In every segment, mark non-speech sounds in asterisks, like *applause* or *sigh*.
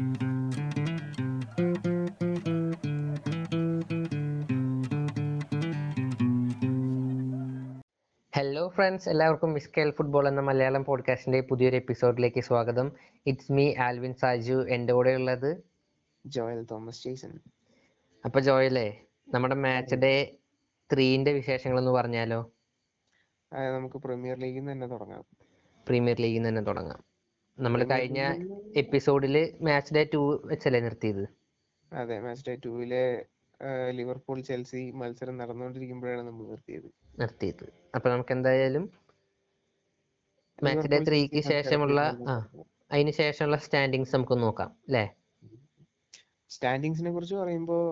Hello friends എല്ലാവർക്കും മിസ്കേൽ football എന്ന മലയാളം പോഡ്കാസ്റ്റിന്റെ പുതിയൊരു എപ്പിസോഡിലേക്ക് സ്വാഗതം. ഇറ്റ്സ് മീ ആൽവിൻ സാജു എന്റെ കൂടെ ഉള്ളത് ജോയൽ തോമസ് ജേസൺ അപ്പൊ ജോയലേ നമ്മുടെ മാച്ച് ഡേ ത്രീന്റെ വിശേഷങ്ങൾ എന്ന് പറഞ്ഞാലോ നമുക്ക് പ്രീമിയർ ലീഗിൽ നിന്ന് തന്നെ തുടങ്ങാം. പ്രീമിയർ ലീഗിൽ നിന്ന് തന്നെ തുടങ്ങാം. നമ്മൾ കഴിഞ്ഞ എപ്പിസോഡിൽ മാച്ച് ഡേ ടു വെച്ചല്ലേ നിർത്തിയത്? അതെ മാച്ച് ഡേ ടൂവിലെ ലിവർപൂൾ ചെൽസി മത്സരം നടന്നുകൊണ്ടിരിക്കുമ്പോഴാണ് നമ്മൾ നിർത്തിയത്. നിർത്തിയത്. അപ്പൊ നമുക്ക് എന്തായാലും മാച്ച് ഡേ ത്രീക്ക് ശേഷമുള്ള അതിന് ശേഷമുള്ള സ്റ്റാൻഡിങ്സ് നമുക്ക് നോക്കാം അല്ലേ സ്റ്റാൻഡിങ്സിനെ കുറിച്ച് പറയുമ്പോൾ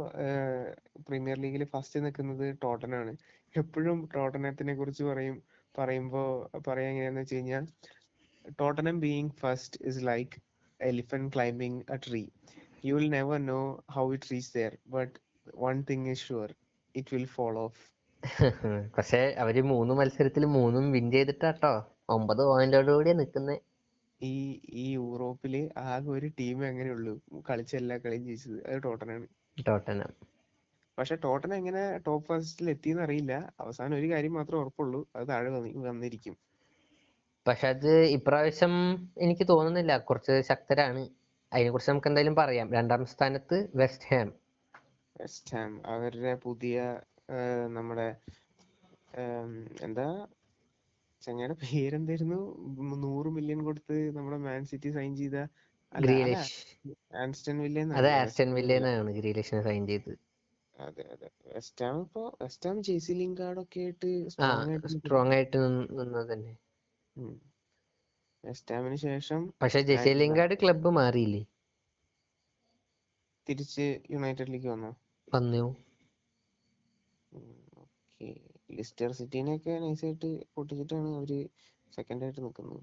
പ്രീമിയർ ലീഗിൽ ഫസ്റ്റ് നിൽക്കുന്നത് ടോട്ടനാണ്. എപ്പോഴും ടോട്ടനത്തിനെ കുറിച്ച് പറയും പറയുമ്പോ പറയാ എങ്ങനെയാന്ന് വെച്ച് കഴിഞ്ഞാൽ Tottenham being first is like elephant climbing a tree. You will never know how it reached there, but one thing is sure, it will fall off. *laughs* പക്ഷെ അവർ മൂന്ന് മത്സരത്തിൽ മൂന്നും വിൻ ചെയ്തിട്ടാട്ടോ. ഒമ്പത് പോയിന്റോട് കൂടിയാ നിക്കുന്നത് ഈ ഈ യൂറോപ്പിൽ ആകെ ഒരു ടീം അങ്ങനെയുള്ളൂ കളിച്ച എല്ലാ കളിയും ജയിച്ചത് അത് ടോട്ടനാണ് ടോട്ടനം പക്ഷെ ടോട്ടൻ എങ്ങനെ ടോപ്പ് ഫസ്റ്റിൽ എത്തിയെന്ന് അറിയില്ല. അവസാനം ഒരു കാര്യം മാത്രമേ ഉറപ്പുള്ളൂ അത് താഴെ വന്നി- വന്നിരിക്കും. പക്ഷെ അത് ഇപ്രാവശ്യം എനിക്ക് തോന്നുന്നില്ല. കുറച്ച് ശക്തരാണ്. അതിനെ കുറിച്ച് നമുക്ക് എന്തായാലും പറയാം. രണ്ടാം സ്ഥാനത്ത് വെസ്റ്റ് ഹാം വെസ്റ്റ് ഹാം അവരുടെ പുതിയ നമ്മുടെ എന്താ? ചങ്ങയുടെ പേരെന്തായിരുന്നു? നൂറ് മില്യൺ കൊടുത്ത് നമ്മുടെ മാൻ സിറ്റി സൈൻ ചെയ്ത ആൻസ്റ്റൺ വില്ല അത് ഗ്രീലിഷിനെ സൈൻ ചെയ്തത്. അതെ അതെ. വെസ്റ്റ് ഹാം ഇപ്പൊ വെസ്റ്റ് ഹാം ഒക്കെ ആയിട്ട് സ്ട്രോങ് ആയിട്ട് നിന്നത് തന്നെ. വെസ്റ്റ് ഹാമിന് ശേഷം പക്ഷെ ജെസി ലിംഗാർഡ് ക്ലബ്ബ് മാറിയില്ലേ? തിരിച്ച് യുണൈറ്റഡിലേക്ക് വന്നു? വന്നു? ഓക്കെ ലിസ്റ്റർ സിറ്റീനെയൊക്കെ നൈസായിട്ട് പൊട്ടിച്ചിട്ടാണ് അവർ സെക്കൻഡ് ആയിട്ട് നിൽക്കുന്നത്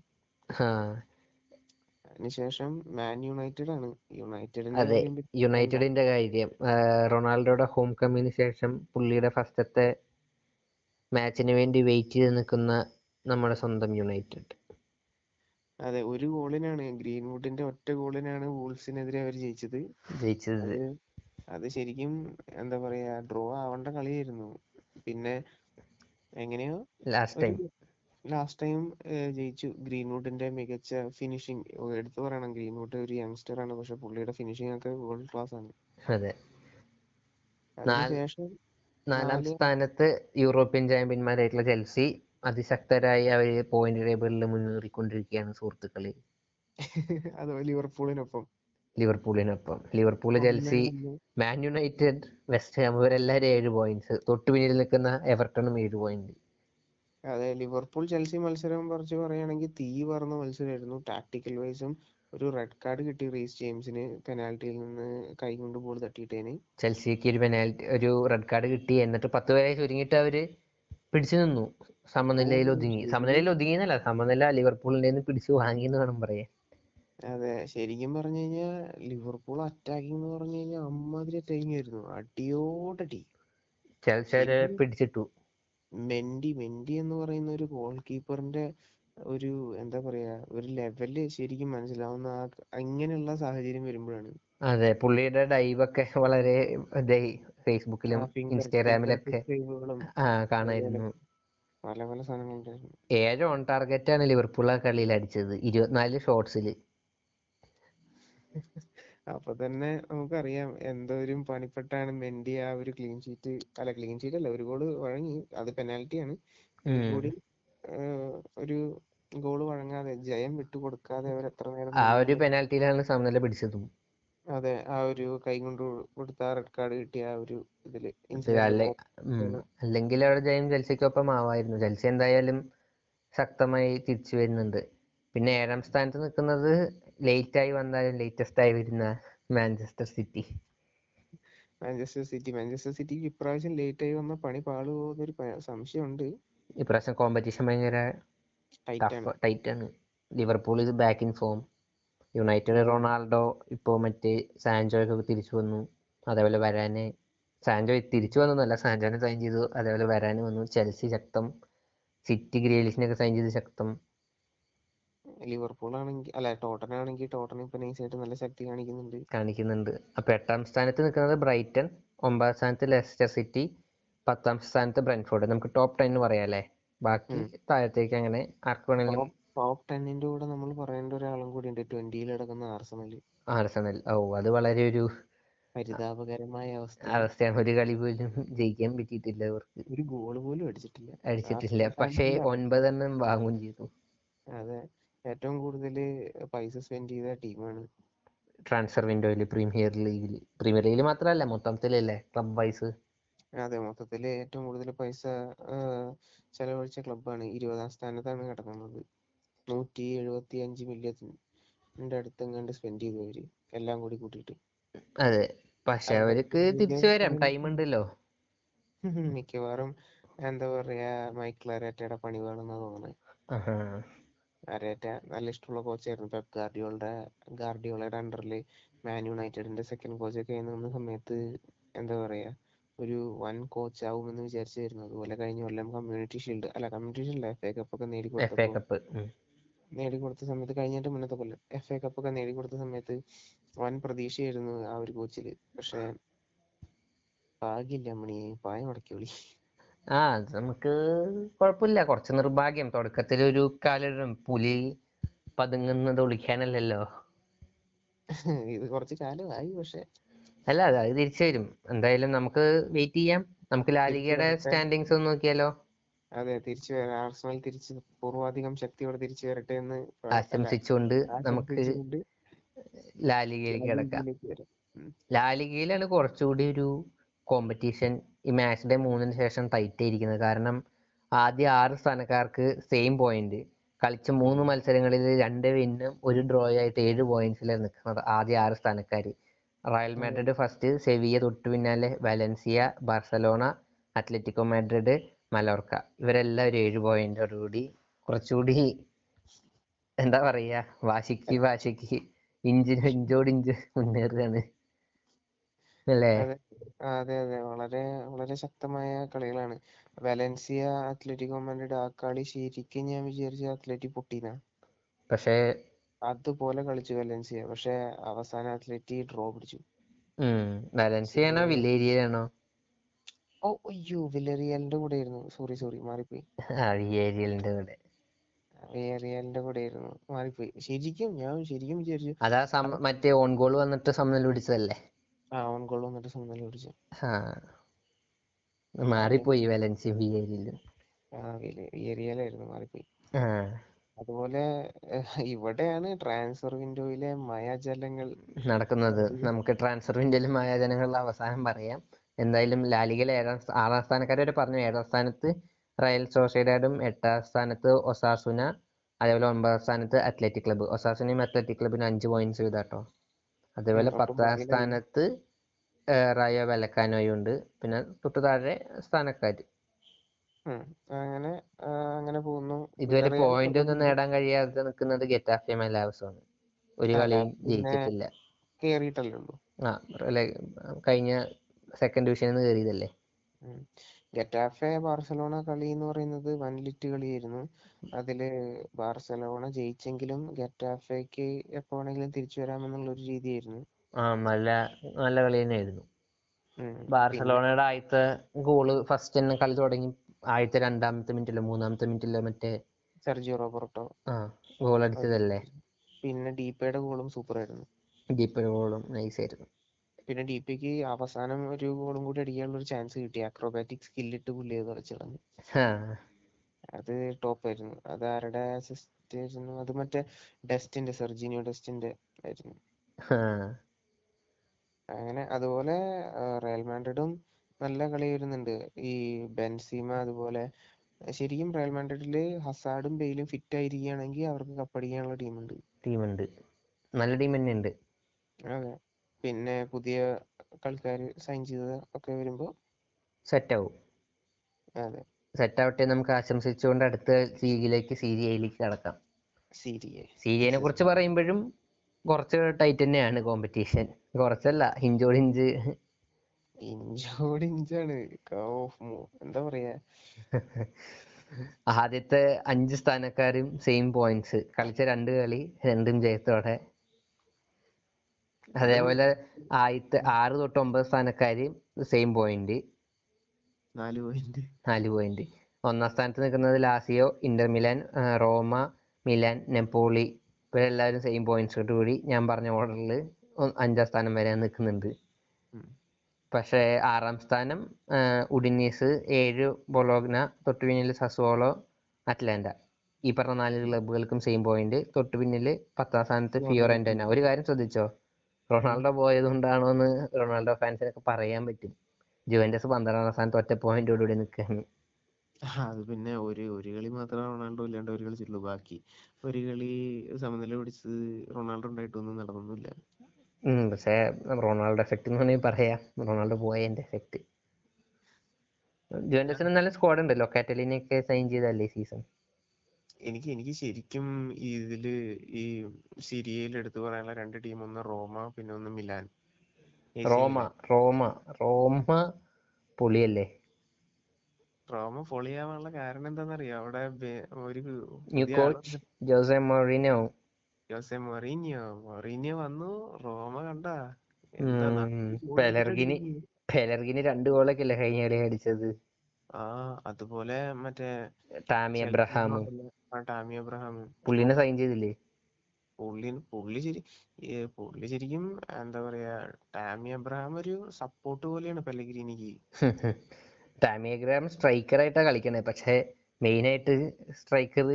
അതിനുശേഷം മാൻ യുണൈറ്റഡ് ആണ്. യുണൈറ്റഡിന്റെ അതെ കാര്യം യുണൈറ്റഡിന്റെ കാര്യം. റൊണാൾഡോയുടെ ഹോം കമ്മിന് ശേഷം പുള്ളിയുടെ ഫസ്റ്റത്തെ മാച്ചിന് വേണ്ടി വെയിറ്റ് ചെയ്ത് നിൽക്കുന്ന നമ്മുടെ സ്വന്തം യുണൈറ്റഡ്. അതെ ഒരു ഗോളിനാണ്. ഗ്രീൻവുഡിന്റെ ഒറ്റ ഗോളിനാണ് വൂൾസിനെതിരെ അവർ ജയിച്ചത്. ജയിച്ചത്. അത് ശരിക്കും എന്താ പറയാ ഡ്രോ ആവേണ്ട കളിയായിരുന്നു. പിന്നെ എങ്ങനെയോ ലാസ്റ്റ് ടൈം ലാസ്റ്റ് ടൈം ജയിച്ചു. ഗ്രീൻവുഡിന്റെ മികച്ച ഫിനിഷിംഗ് എടുത്തു പറയണം. ഗ്രീൻവുഡ് ഒരു യങ്സ്റ്റർ ആണ്. പക്ഷെ പുള്ളിയുടെ ഫിനിഷിംഗ് ഒക്കെ വേൾഡ് ക്ലാസ് ആണ്. അതെ. നാല് സ്ഥാനത്ത് യൂറോപ്യൻ ചാമ്പ്യന്മാരായിട്ടുള്ള ചെൽസി. അതിശക്തരായി അവർ പോയിന്റ് ടേബിളിൽ മുന്നേറിക്കൊണ്ടിരിക്കുകയാണ് സുഹൃത്തുക്കളെ. *laughs* അതോ ലിവർപൂളിനൊപ്പം. ലിവർപൂളിനൊപ്പം. Liverpool Chelsea Man United West Ham ഇവരെല്ലാവരും ഏഴ് പോയിന്റ്സ് തൊട്ടു പിന്നിൽ നിൽക്കുന്ന എവർട്ടണും ഏഴ് പോയിന്റ് അതെ ലിവർപൂൾ ചെൽസി മത്സരം കുറച്ച് പറയുകയാണെങ്കിൽ തീ പറന്ന മത്സരമായിരുന്നു. ടാക്ടിക്കൽ വൈസും ഒരു റെഡ് കാർഡ് കിട്ടി റീസ് ജെയിംസിന് പെനാൽറ്റിയിൽ നിന്ന് കൈ കൊണ്ട് ബോൾ തട്ടിയിട്ടേന്. ചെൽസിക്ക് ഒരു പെനാൽറ്റി ഒരു റെഡ് കാർഡ് കിട്ടി. എന്നിട്ട് പത്ത് പേരെ ചുരുങ്ങിയിട്ട് അവർ പിടിച്ചു നിന്നു. സമനിലയിൽ ഒതുങ്ങി. സമനിലയിൽ ഒതുങ്ങിയെന്നല്ല സമനില ലിവർപൂളിന്റെ പിടിച്ചു വാങ്ങി എന്ന് വേണം പറയാൻ. അതെ ശരിക്കും പറഞ്ഞു കഴിഞ്ഞാൽ ലിവർപൂൾ അറ്റാക്കിംഗ് എന്ന് പറഞ്ഞു കഴിഞ്ഞാൽ അമ്മാതിരി അറ്റാക്കിംഗ് ആയിരുന്നു. അടിയോടടി. ചെൽസിയെ പിടിച്ചിട്ടു. മെൻഡി മെൻഡി എന്ന് പറയുന്ന ഒരു ഗോൾ കീപ്പറിന്റെ ഒരു എന്താ പറയാ ഒരു ലെവൽ ശരിക്കും മനസ്സിലാവുന്ന ആ ഇങ്ങനെയുള്ള സാഹചര്യം വരുമ്പോഴാണ്. അതെ പുള്ളിയുടെ ഡൈവ് ഒക്കെ വളരെ ഫേസ്ബുക്കിലും ഇൻസ്റ്റാഗ്രാമിലൊക്കെ കാണായിരുന്നു. പല പല സാധനങ്ങളുണ്ടായിരുന്നു ഏഴ് ഓൺ ടാർഗറ്റ് ആണ് ലിവർപൂൾ ആ കളിയിൽ അടിച്ചത്. ഇരുപത്തിനാല് ഷോട്ട്സിൽ അപ്പൊ തന്നെ നമുക്കറിയാം എന്തോരും പണിപ്പെട്ടാണ് മെൻഡി ആ ഒരു ക്ലീൻ ഷീറ്റ് അല്ല ക്ലീൻ ഷീറ്റ് അല്ല ഒരു ഗോൾ വഴങ്ങി. അത് പെനാൽറ്റി ആണ്. കൂടി ഒരു ഗോൾ വഴങ്ങാതെ ജയം വിട്ടുകൊടുക്കാതെ അവർ എത്ര നേരം ആ ഒരു. പെനാൽറ്റിയിലാണ് സമനില പിടിച്ചതും. അതെ ആ ഒരു കൈ കൊണ്ട് കൊടുത്ത റെഡ് കാർഡ് കിട്ടിയ ആ ഒരു ഇതിൽ. അല്ലെങ്കിൽ അവിടെ ജയം ചെൽസിക്കൊപ്പം ആവായിരുന്നു. ചെൽസി എന്തായാലും ശക്തമായി തിരിച്ചു വരുന്നുണ്ട്. പിന്നെ ഏഴാം സ്ഥാനത്ത് നിൽക്കുന്നത് ലേറ്റ് ആയി വന്നാലും ലേറ്റസ്റ്റ് ആയി വരുന്ന Manchester City Manchester City Manchester സിറ്റിക്ക് ഇപ്രാവശ്യം ലേറ്റ് ആയി വന്ന പണി പാളുമോ എന്നൊരു പ- സംശയമുണ്ട്. ഇപ്രാവശ്യം കോമ്പറ്റീഷൻ ഭയങ്കര ടൈറ്റ് ആണ്. ലിവർപൂൾ ഇത് back in form United Ronaldo ഇപ്പോൾ മറ്റേ സാൻജോയൊക്കെ തിരിച്ചു വന്നു. അതേപോലെ വരാന് സാൻജോ തിരിച്ചു വന്നൊന്നുമല്ല സാൻജോനെ സൈൻ ചെയ്തു. അതേപോലെ വരാന് വന്നു. ചെൽസി ശക്തം. സിറ്റി ഗ്രീലിഷിനൊക്കെ സൈൻ ചെയ്ത് ശക്തം. ലിവർപൂൾ ആണെങ്കിൽ അല്ല ടോട്ടൻ ആണെങ്കിൽ ടോട്ടൻ ഇപ്പൊ നൈസായിട്ട് നല്ല ശക്തി കാണിക്കുന്നുണ്ട്. കാണിക്കുന്നുണ്ട്. അപ്പൊ എട്ടാം സ്ഥാനത്ത് നിൽക്കുന്നത് ബ്രൈറ്റൺ. ഒമ്പതാം സ്ഥാനത്ത് ലെസ്റ്റർ സിറ്റി. പത്താം സ്ഥാനത്ത് ബ്രെൻഫോർഡ്. നമുക്ക് ടോപ്പ് ടെൻ പറയാം അല്ലേ? ബാക്കി. താഴത്തേക്ക് അങ്ങനെ ആർക്ക് വേണമെങ്കിലും ടോപ്പ് ടെന്നിന്റെ കൂടെ നമ്മൾ പറയേണ്ട ഒരാളും കൂടി ഉണ്ട്. ട്വന്റിയിൽ കിടക്കുന്ന ആർസണൽ ആർസണൽ ഓ അത് വളരെ ഒരു പരിതാപകരമായ അവസ്ഥ അവസ്ഥയാണ്. ഒരു കളി പോലും ജയിക്കാൻ പറ്റിയിട്ടില്ല അവർക്ക് ഒരു ഗോൾ പോലും അടിച്ചിട്ടില്ല. അടിച്ചിട്ടില്ല. പക്ഷേ ഒൻപതെണ്ണം വാങ്ങുകയും ചെയ്തു. അതെ. ഏറ്റവും കൂടുതൽ പൈസ സ്പെൻഡ് ചെയ്ത ടീമാണ്. ട്രാൻസ്ഫർ വിൻഡോയിൽ പ്രീമിയർ ലീഗിൽ പ്രീമിയർ ലീഗിൽ മാത്രമല്ല മൊത്തത്തിലല്ലേ ക്ലബ് വൈസ് അതെ മൊത്തത്തിൽ ഏറ്റവും കൂടുതൽ പൈസ ചെലവഴിച്ച ക്ലബ്ബാണ് ഇരുപതാം സ്ഥാനത്താണ് കിടക്കുന്നത്. നൂറ്റി എഴുപത്തി അഞ്ച് മില്യത്തിന്റെ അടുത്ത് എങ്ങാണ്ട് സ്പെൻഡ് ചെയ്തു അവർ എല്ലാം കൂടി കൂട്ടിയിട്ട്. അതെ. പക്ഷെ അവർക്ക് തിരിച്ചു വരാം ടൈം ഉണ്ടല്ലോ. *laughs* മിക്കവാറും എന്താ പറയാ മൈക്കിൾ അരേറ്റയുടെ പണി വേണമെന്നാ തോന്നുന്നത് അരേറ്റ നല്ല ഇഷ്ടമുള്ള കോച്ചായിരുന്നു പെപ് ഗാർഡിയോളുടെ ഗാർഡിയോളയുടെ അണ്ടറിൽ മാൻ യുണൈറ്റഡിന്റെ സെക്കൻഡ് കോച്ചൊക്കെ നിന്ന സമയത്ത് എന്താ പറയാ ഒരു വൻ കോച്ച് ആവുമെന്ന് വിചാരിച്ചായിരുന്നു. അതുപോലെ കഴിഞ്ഞ കൊല്ലം കമ്മ്യൂണിറ്റി ഷീൽഡ് അല്ല community shield F A cup ഒക്കെ ഉം. നേടിക്കൊടുത്ത സമയത്ത് കഴിഞ്ഞിട്ട് മുന്നത്തെ കൊല്ലം എഫ് എ കപ്പ് ഒക്കെ നേടിക്കൊടുത്ത സമയത്ത് വൻ പ്രതീക്ഷയായിരുന്നു ആ ഒരു കോച്ചിൽ പക്ഷെ ഭാഗ്യമില്ല മണി. പായ മടക്കിയോളി ആ അത് നമുക്ക് കുഴപ്പമില്ല കുറച്ച് നിർഭാഗ്യം. തുടക്കത്തിൽ ഒരു കാലം പുലി പതുങ്ങുന്നത് ഒളിക്കാനല്ലല്ലോ. ഇത് കുറച്ച് കാലമായി പക്ഷെ. അല്ല അത് തിരിച്ചു വരും. എന്തായാലും നമുക്ക് വെയിറ്റ് ചെയ്യാം. നമുക്ക് ലാലികയുടെ. സ്റ്റാൻഡിങ്സ് ഒന്ന് നോക്കിയാലോ? അതെ തിരിച്ചു വരാം ആർസണൽ തിരിച്ച് പൂർവാധികം ശക്തിയോടെ തിരിച്ചു വരട്ടെ എന്ന് ആശംസിച്ചുകൊണ്ട് നമുക്ക് ലാലിഗയിലേക്ക് കിടക്കാം. ലാലിഗയിലാണ് കുറച്ചുകൂടി ഒരു കോമ്പറ്റീഷൻ ഈ മാച്ച് ഡേ മൂന്നിന് ശേഷം ടൈറ്റ് ആയിരിക്കുന്നത്. കാരണം ആദ്യ ആറ് സ്ഥാനക്കാർക്ക് സെയിം പോയിന്റ് കളിച്ച മൂന്ന് മത്സരങ്ങളിൽ രണ്ട് വിന്നും ഒരു ഡ്രോ ആയിട്ട് ഏഴ് പോയിന്റ്സിലാണ് നിൽക്കുന്നത് ആദ്യ ആറ് സ്ഥാനക്കാർ റയൽ മാഡ്രിഡ് ഫസ്റ്റ് സെവിയ തൊട്ടു പിന്നാലെ Valencia Barcelona Atletico Madrid Mallorca ഇവരെല്ലാം ഒരു ഏഴ് പോയിന്റോടുകൂടി കുറച്ചുകൂടി എന്താ പറയാ വാശിക്ക് വാശിക്ക് ഇഞ്ചിന് ഇഞ്ചോട് ഇഞ്ച് മുന്നേറുകയാണ്. അല്ലേ? അതെ അതെ വളരെ വളരെ ശക്തമായ കളികളാണ്. വലൻസിയ അത്ലറ്റിക്കോ മാഡ്രിഡ് ആ കളി ശരിക്കും ഞാൻ വിചാരിച്ചു അത്ലറ്റി പൊട്ടീന. പക്ഷേ അതുപോലെ കളിച്ചു വലൻസിയ. പക്ഷെ അവസാനം അത്ലറ്റി ഡ്രോ പിടിച്ചു. ഉം. വലൻസിയാണോ വില്ലേരിയയാണോ? ഓ അയ്യോ വില്ലറിയലിന്റെ കൂടെ ആയിരുന്നു സോറി സോറി മാറിപ്പോയി. ആ വില്ലേരിയലിന്റെ കൂടെ. വില്ലറിയലിന്റെ കൂടെ ആയിരുന്നു മാറിപ്പോയി. ശരിക്കും ഞാൻ ശരിക്കും വിചാരിച്ചു അതാ മറ്റേ ഓൺ ഗോൾ വന്നിട്ട് സമനില പിടിച്ചതല്ലേ? ആ ഓൺ ഗോൾ വന്നിട്ട് സമനില പിടിച്ചു. ആ. മാറിപ്പോയി വലൻസി ആ വില്ലറിയലായിരുന്നു മാറിപ്പോയി. ആ. അതുപോലെ ഏഹ്, ഇവിടെയാണ് ട്രാൻസ്ഫർ വിൻഡോയിലെ മായാജാലങ്ങൾ നടക്കുന്നത്. നമുക്ക് ട്രാൻസ്ഫർ വിൻഡോയിലെ മായാജനങ്ങളുടെ അവസാനം പറയാം. എന്തായാലും ലാലിഗയിൽ ഏഴാം ആറാം സ്ഥാനക്കാരെ വരെ പറഞ്ഞു. ഏഴാം സ്ഥാനത്ത് റയൽ സോഷ്യഡാഡും എട്ടാം സ്ഥാനത്ത് ഒസാസുന അതേപോലെ ഒമ്പതാം സ്ഥാനത്ത് അത്ലറ്റിക് ക്ലബ് ഒസാസുനയും അത്ലറ്റിക് ക്ലബിന് അഞ്ച് പോയിന്റ്സ് വീതാട്ടോ. അതേപോലെ പത്താം. സ്ഥാനത്ത് റയോ വെലക്കാനോയും ഉണ്ട്. പിന്നെ തൊട്ടു താഴെ സ്ഥാനക്കാര്. അങ്ങനെ അങ്ങനെ പോകുന്നു. ഇതുവരെ പോയിന്റ് ഒന്നും നേടാൻ കഴിയാതെ നിൽക്കുന്നത് ഗെറ്റാഫെ മലാവസുമാണ് ഒരു കളിയും ജയിച്ചിട്ടില്ല. കേറിയിട്ടല്ലേ ഉള്ളൂ. ആ കഴിഞ്ഞ സെക്കൻഡ് ഡിവിഷനിൽ നിന്ന് കയറിയതല്ലേ. ഗെറ്റാഫെ ബാർസലോണ കളി എന്ന് പറയുന്നത് വൺ ലിറ്റ് കളിയായിരുന്നു. അതിൽ ബാർസലോണ ജയിച്ചെങ്കിലും ഗെറ്റാഫെക്ക് എപ്പോ വേണമെങ്കിലും തിരിച്ചു വരാമെന്നുള്ള ഒരു രീതിയായിരുന്നു. ആ നല്ല നല്ല കളി തന്നെയായിരുന്നു. ബാർസലോണയുടെ ആദ്യത്തെ ഗോൾ ഫസ്റ്റ് തന്നെ കളി തുടങ്ങി ആദ്യത്തെ രണ്ടാമത്തെ മിനിറ്റിലോ മൂന്നാമത്തെ മിനിറ്റിലോ മറ്റേ? Sergio Roberto. ആ ഗോൾ അടിച്ചതല്ലേ പിന്നെ ഡീപ്പയുടെ ഗോളും സൂപ്പർ ആയിരുന്നു. ഡീപ്പർ ഗോളും നൈസ് ആയിരുന്നു. പിന്നെ ഡി പിക്ക് അവസാനം ഒരു ഗോളും കൂടി അടിക്കാനുള്ള ഒരു ചാൻസ് കിട്ടി. അക്രോബാറ്റിക് സ്കില്ലിട്ട് പുള്ളി അത് കളിച്ചു കളഞ്ഞു. അത് ടോപ്പ് ആയിരുന്നു. അത് ആരുടെ അസിസ്റ്റ് ആയിരുന്നു? അത് മറ്റേ ഡെസ്റ്റിന്റെ സെർജിനിയോ ഡെസ്റ്റിന്റെ ആയിരുന്നു. അങ്ങനെ അതുപോലെ റയൽ മാൻഡ്രിഡും നല്ല കളി വരുന്നുണ്ട്. ഈ ബെൻസീമ അതുപോലെ ശരിക്കും റയൽ മാൻഡ്രിഡിൽ ഹസാഡും ബെയിലും ഫിറ്റ് ആയിരിക്കുകയാണെങ്കിൽ അവർക്ക് കപ്പടിക്കാനുള്ള ടീമുണ്ട് ടീമുണ്ട് നല്ല ടീം തന്നെ ഉണ്ട്. അതെ. പിന്നെ പുതിയ കളിക്കാർ സൈൻ ചെയ്ത ഒക്കെ വരുമ്പോ സെറ്റ് ആവും. അതെ. സെറ്റ് ആവട്ടെ നമുക്ക് ആശംസിച്ചുകൊണ്ട് അടുത്ത ലീഗിലേക്ക് സീരിയയിലേക്ക് കടക്കാം. സീരിയ സീരിയനെ കുറിച്ച് പറയുമ്പോഴും കുറച്ച് ടൈറ്റ് തന്നെയാണ് കോമ്പറ്റീഷൻ കുറച്ചല്ല ഇഞ്ചോട് ഇഞ്ച് ഇഞ്ചോട് ഇഞ്ചാണ് എന്താ പറയാ? ആദ്യത്തെ അഞ്ച് സ്ഥാനക്കാരും സെയിം പോയിന്റ്സ് കളിച്ച രണ്ട് കളി രണ്ടും ജയത്തോടെ. അതേപോലെ ആദ്യത്തെ ആറ് തൊട്ട് ഒമ്പത് സ്ഥാനക്കാര് സെയിം പോയിന്റ് നാല് പോയിന്റ് നാല് പോയിന്റ് ഒന്നാം സ്ഥാനത്ത് നിൽക്കുന്നത് Lazio Inter Milan Roma Milan Napoli. ഇവരെല്ലാവരും സെയിം പോയിന്റ്സോട് കൂടി ഞാൻ പറഞ്ഞ ഓർഡറിൽ അഞ്ചാം സ്ഥാനം വരെ നിൽക്കുന്നുണ്ട്. പക്ഷേ ആറാം സ്ഥാനം ഉഡിനീസ് ഏഴ് ബൊലോഗ്ന തൊട്ടു പിന്നിൽ സസോളോ അറ്റ്ലാന്റ. ഈ പറഞ്ഞ നാല് ക്ലബ്ബുകൾക്കും സെയിം പോയിന്റ് തൊട്ടു പിന്നിൽ പത്താം സ്ഥാനത്ത് ഫിയോറന്റന. ഒരു കാര്യം ശ്രദ്ധിച്ചോ? റൊണാൾഡോ പോയത് കൊണ്ടാണോ എന്ന് റൊണാൾഡോ ഫാൻസിനൊക്കെ പറയാൻ പറ്റും. ജുവന്റസ് പന്ത്രണ്ടാം സ്ഥാനത്ത് ഒറ്റ പോയിന്റോടുകൂടി നിൽക്കുകയാണ് അത് പിന്നെ ഒരു ഒരു കളി മാത്രമേ റൊണാൾഡോ ഇല്ലാണ്ട് ഒരു കളിച്ചുള്ളൂ ബാക്കി ഒരു കളി സമനില പിടിച്ചത് റൊണാൾഡോ ഉണ്ടായിട്ടൊന്നും നടന്നൊന്നുമില്ല. പക്ഷേ റൊണാൾഡോ എഫക്റ്റ് എന്ന് വേണമെങ്കിൽ പറയാം. റൊണാൾഡോ പോയതിന്റെ എഫക്റ്റ് ജുവന്റസിന് നല്ല സ്ക്വാഡ് ഉണ്ട് ലൊക്കാറ്റലിനെയൊക്കെ സൈൻ ചെയ്തല്ലേ സീസൺ എനിക്ക് എനിക്ക് ശരിക്കും ഇതിൽ ഈ സിരിയയിൽ എടുത്തു പറയാനുള്ള രണ്ട് ടീം ഒന്ന് റോമ പിന്നെ ഒന്ന് മിലാൻ. റോമ റോമ റോമ പൊളിയല്ലേ? റോമ പൊളിയാവാനുള്ള കാരണം എന്താണെന്നറിയോ അവിടെ ഒരു Jose Moreno Jose Mourinho? Mourinho വന്നു. റോമ കണ്ട? പെലർഗിനി പെലർഗിനി രണ്ട് ഗോളൊക്കെ അല്ലേ കഴിഞ്ഞ കളി അടിച്ചത്? ആ അതുപോലെ മറ്റേ ടാമി ചെൽസിയിലുള്ള ആ ടാമി അബ്രഹാം പുള്ളിനെ സൈൻ ചെയ്തില്ലേ? പുള്ളി പുള്ളി ശരി പുള്ളി ശരിക്കും എന്താ പറയാ ടാമി അബ്രഹാം ഒരു സപ്പോർട്ട് പോലെയാണ് പെല്ലഗ്രീനിക്ക് *laughs* ടാമി അബ്രഹാം സ്ട്രൈക്കർ ആയിട്ടാ കളിക്കണേ. പക്ഷേ മെയിൻ ആയിട്ട് സ്ട്രൈക്കർ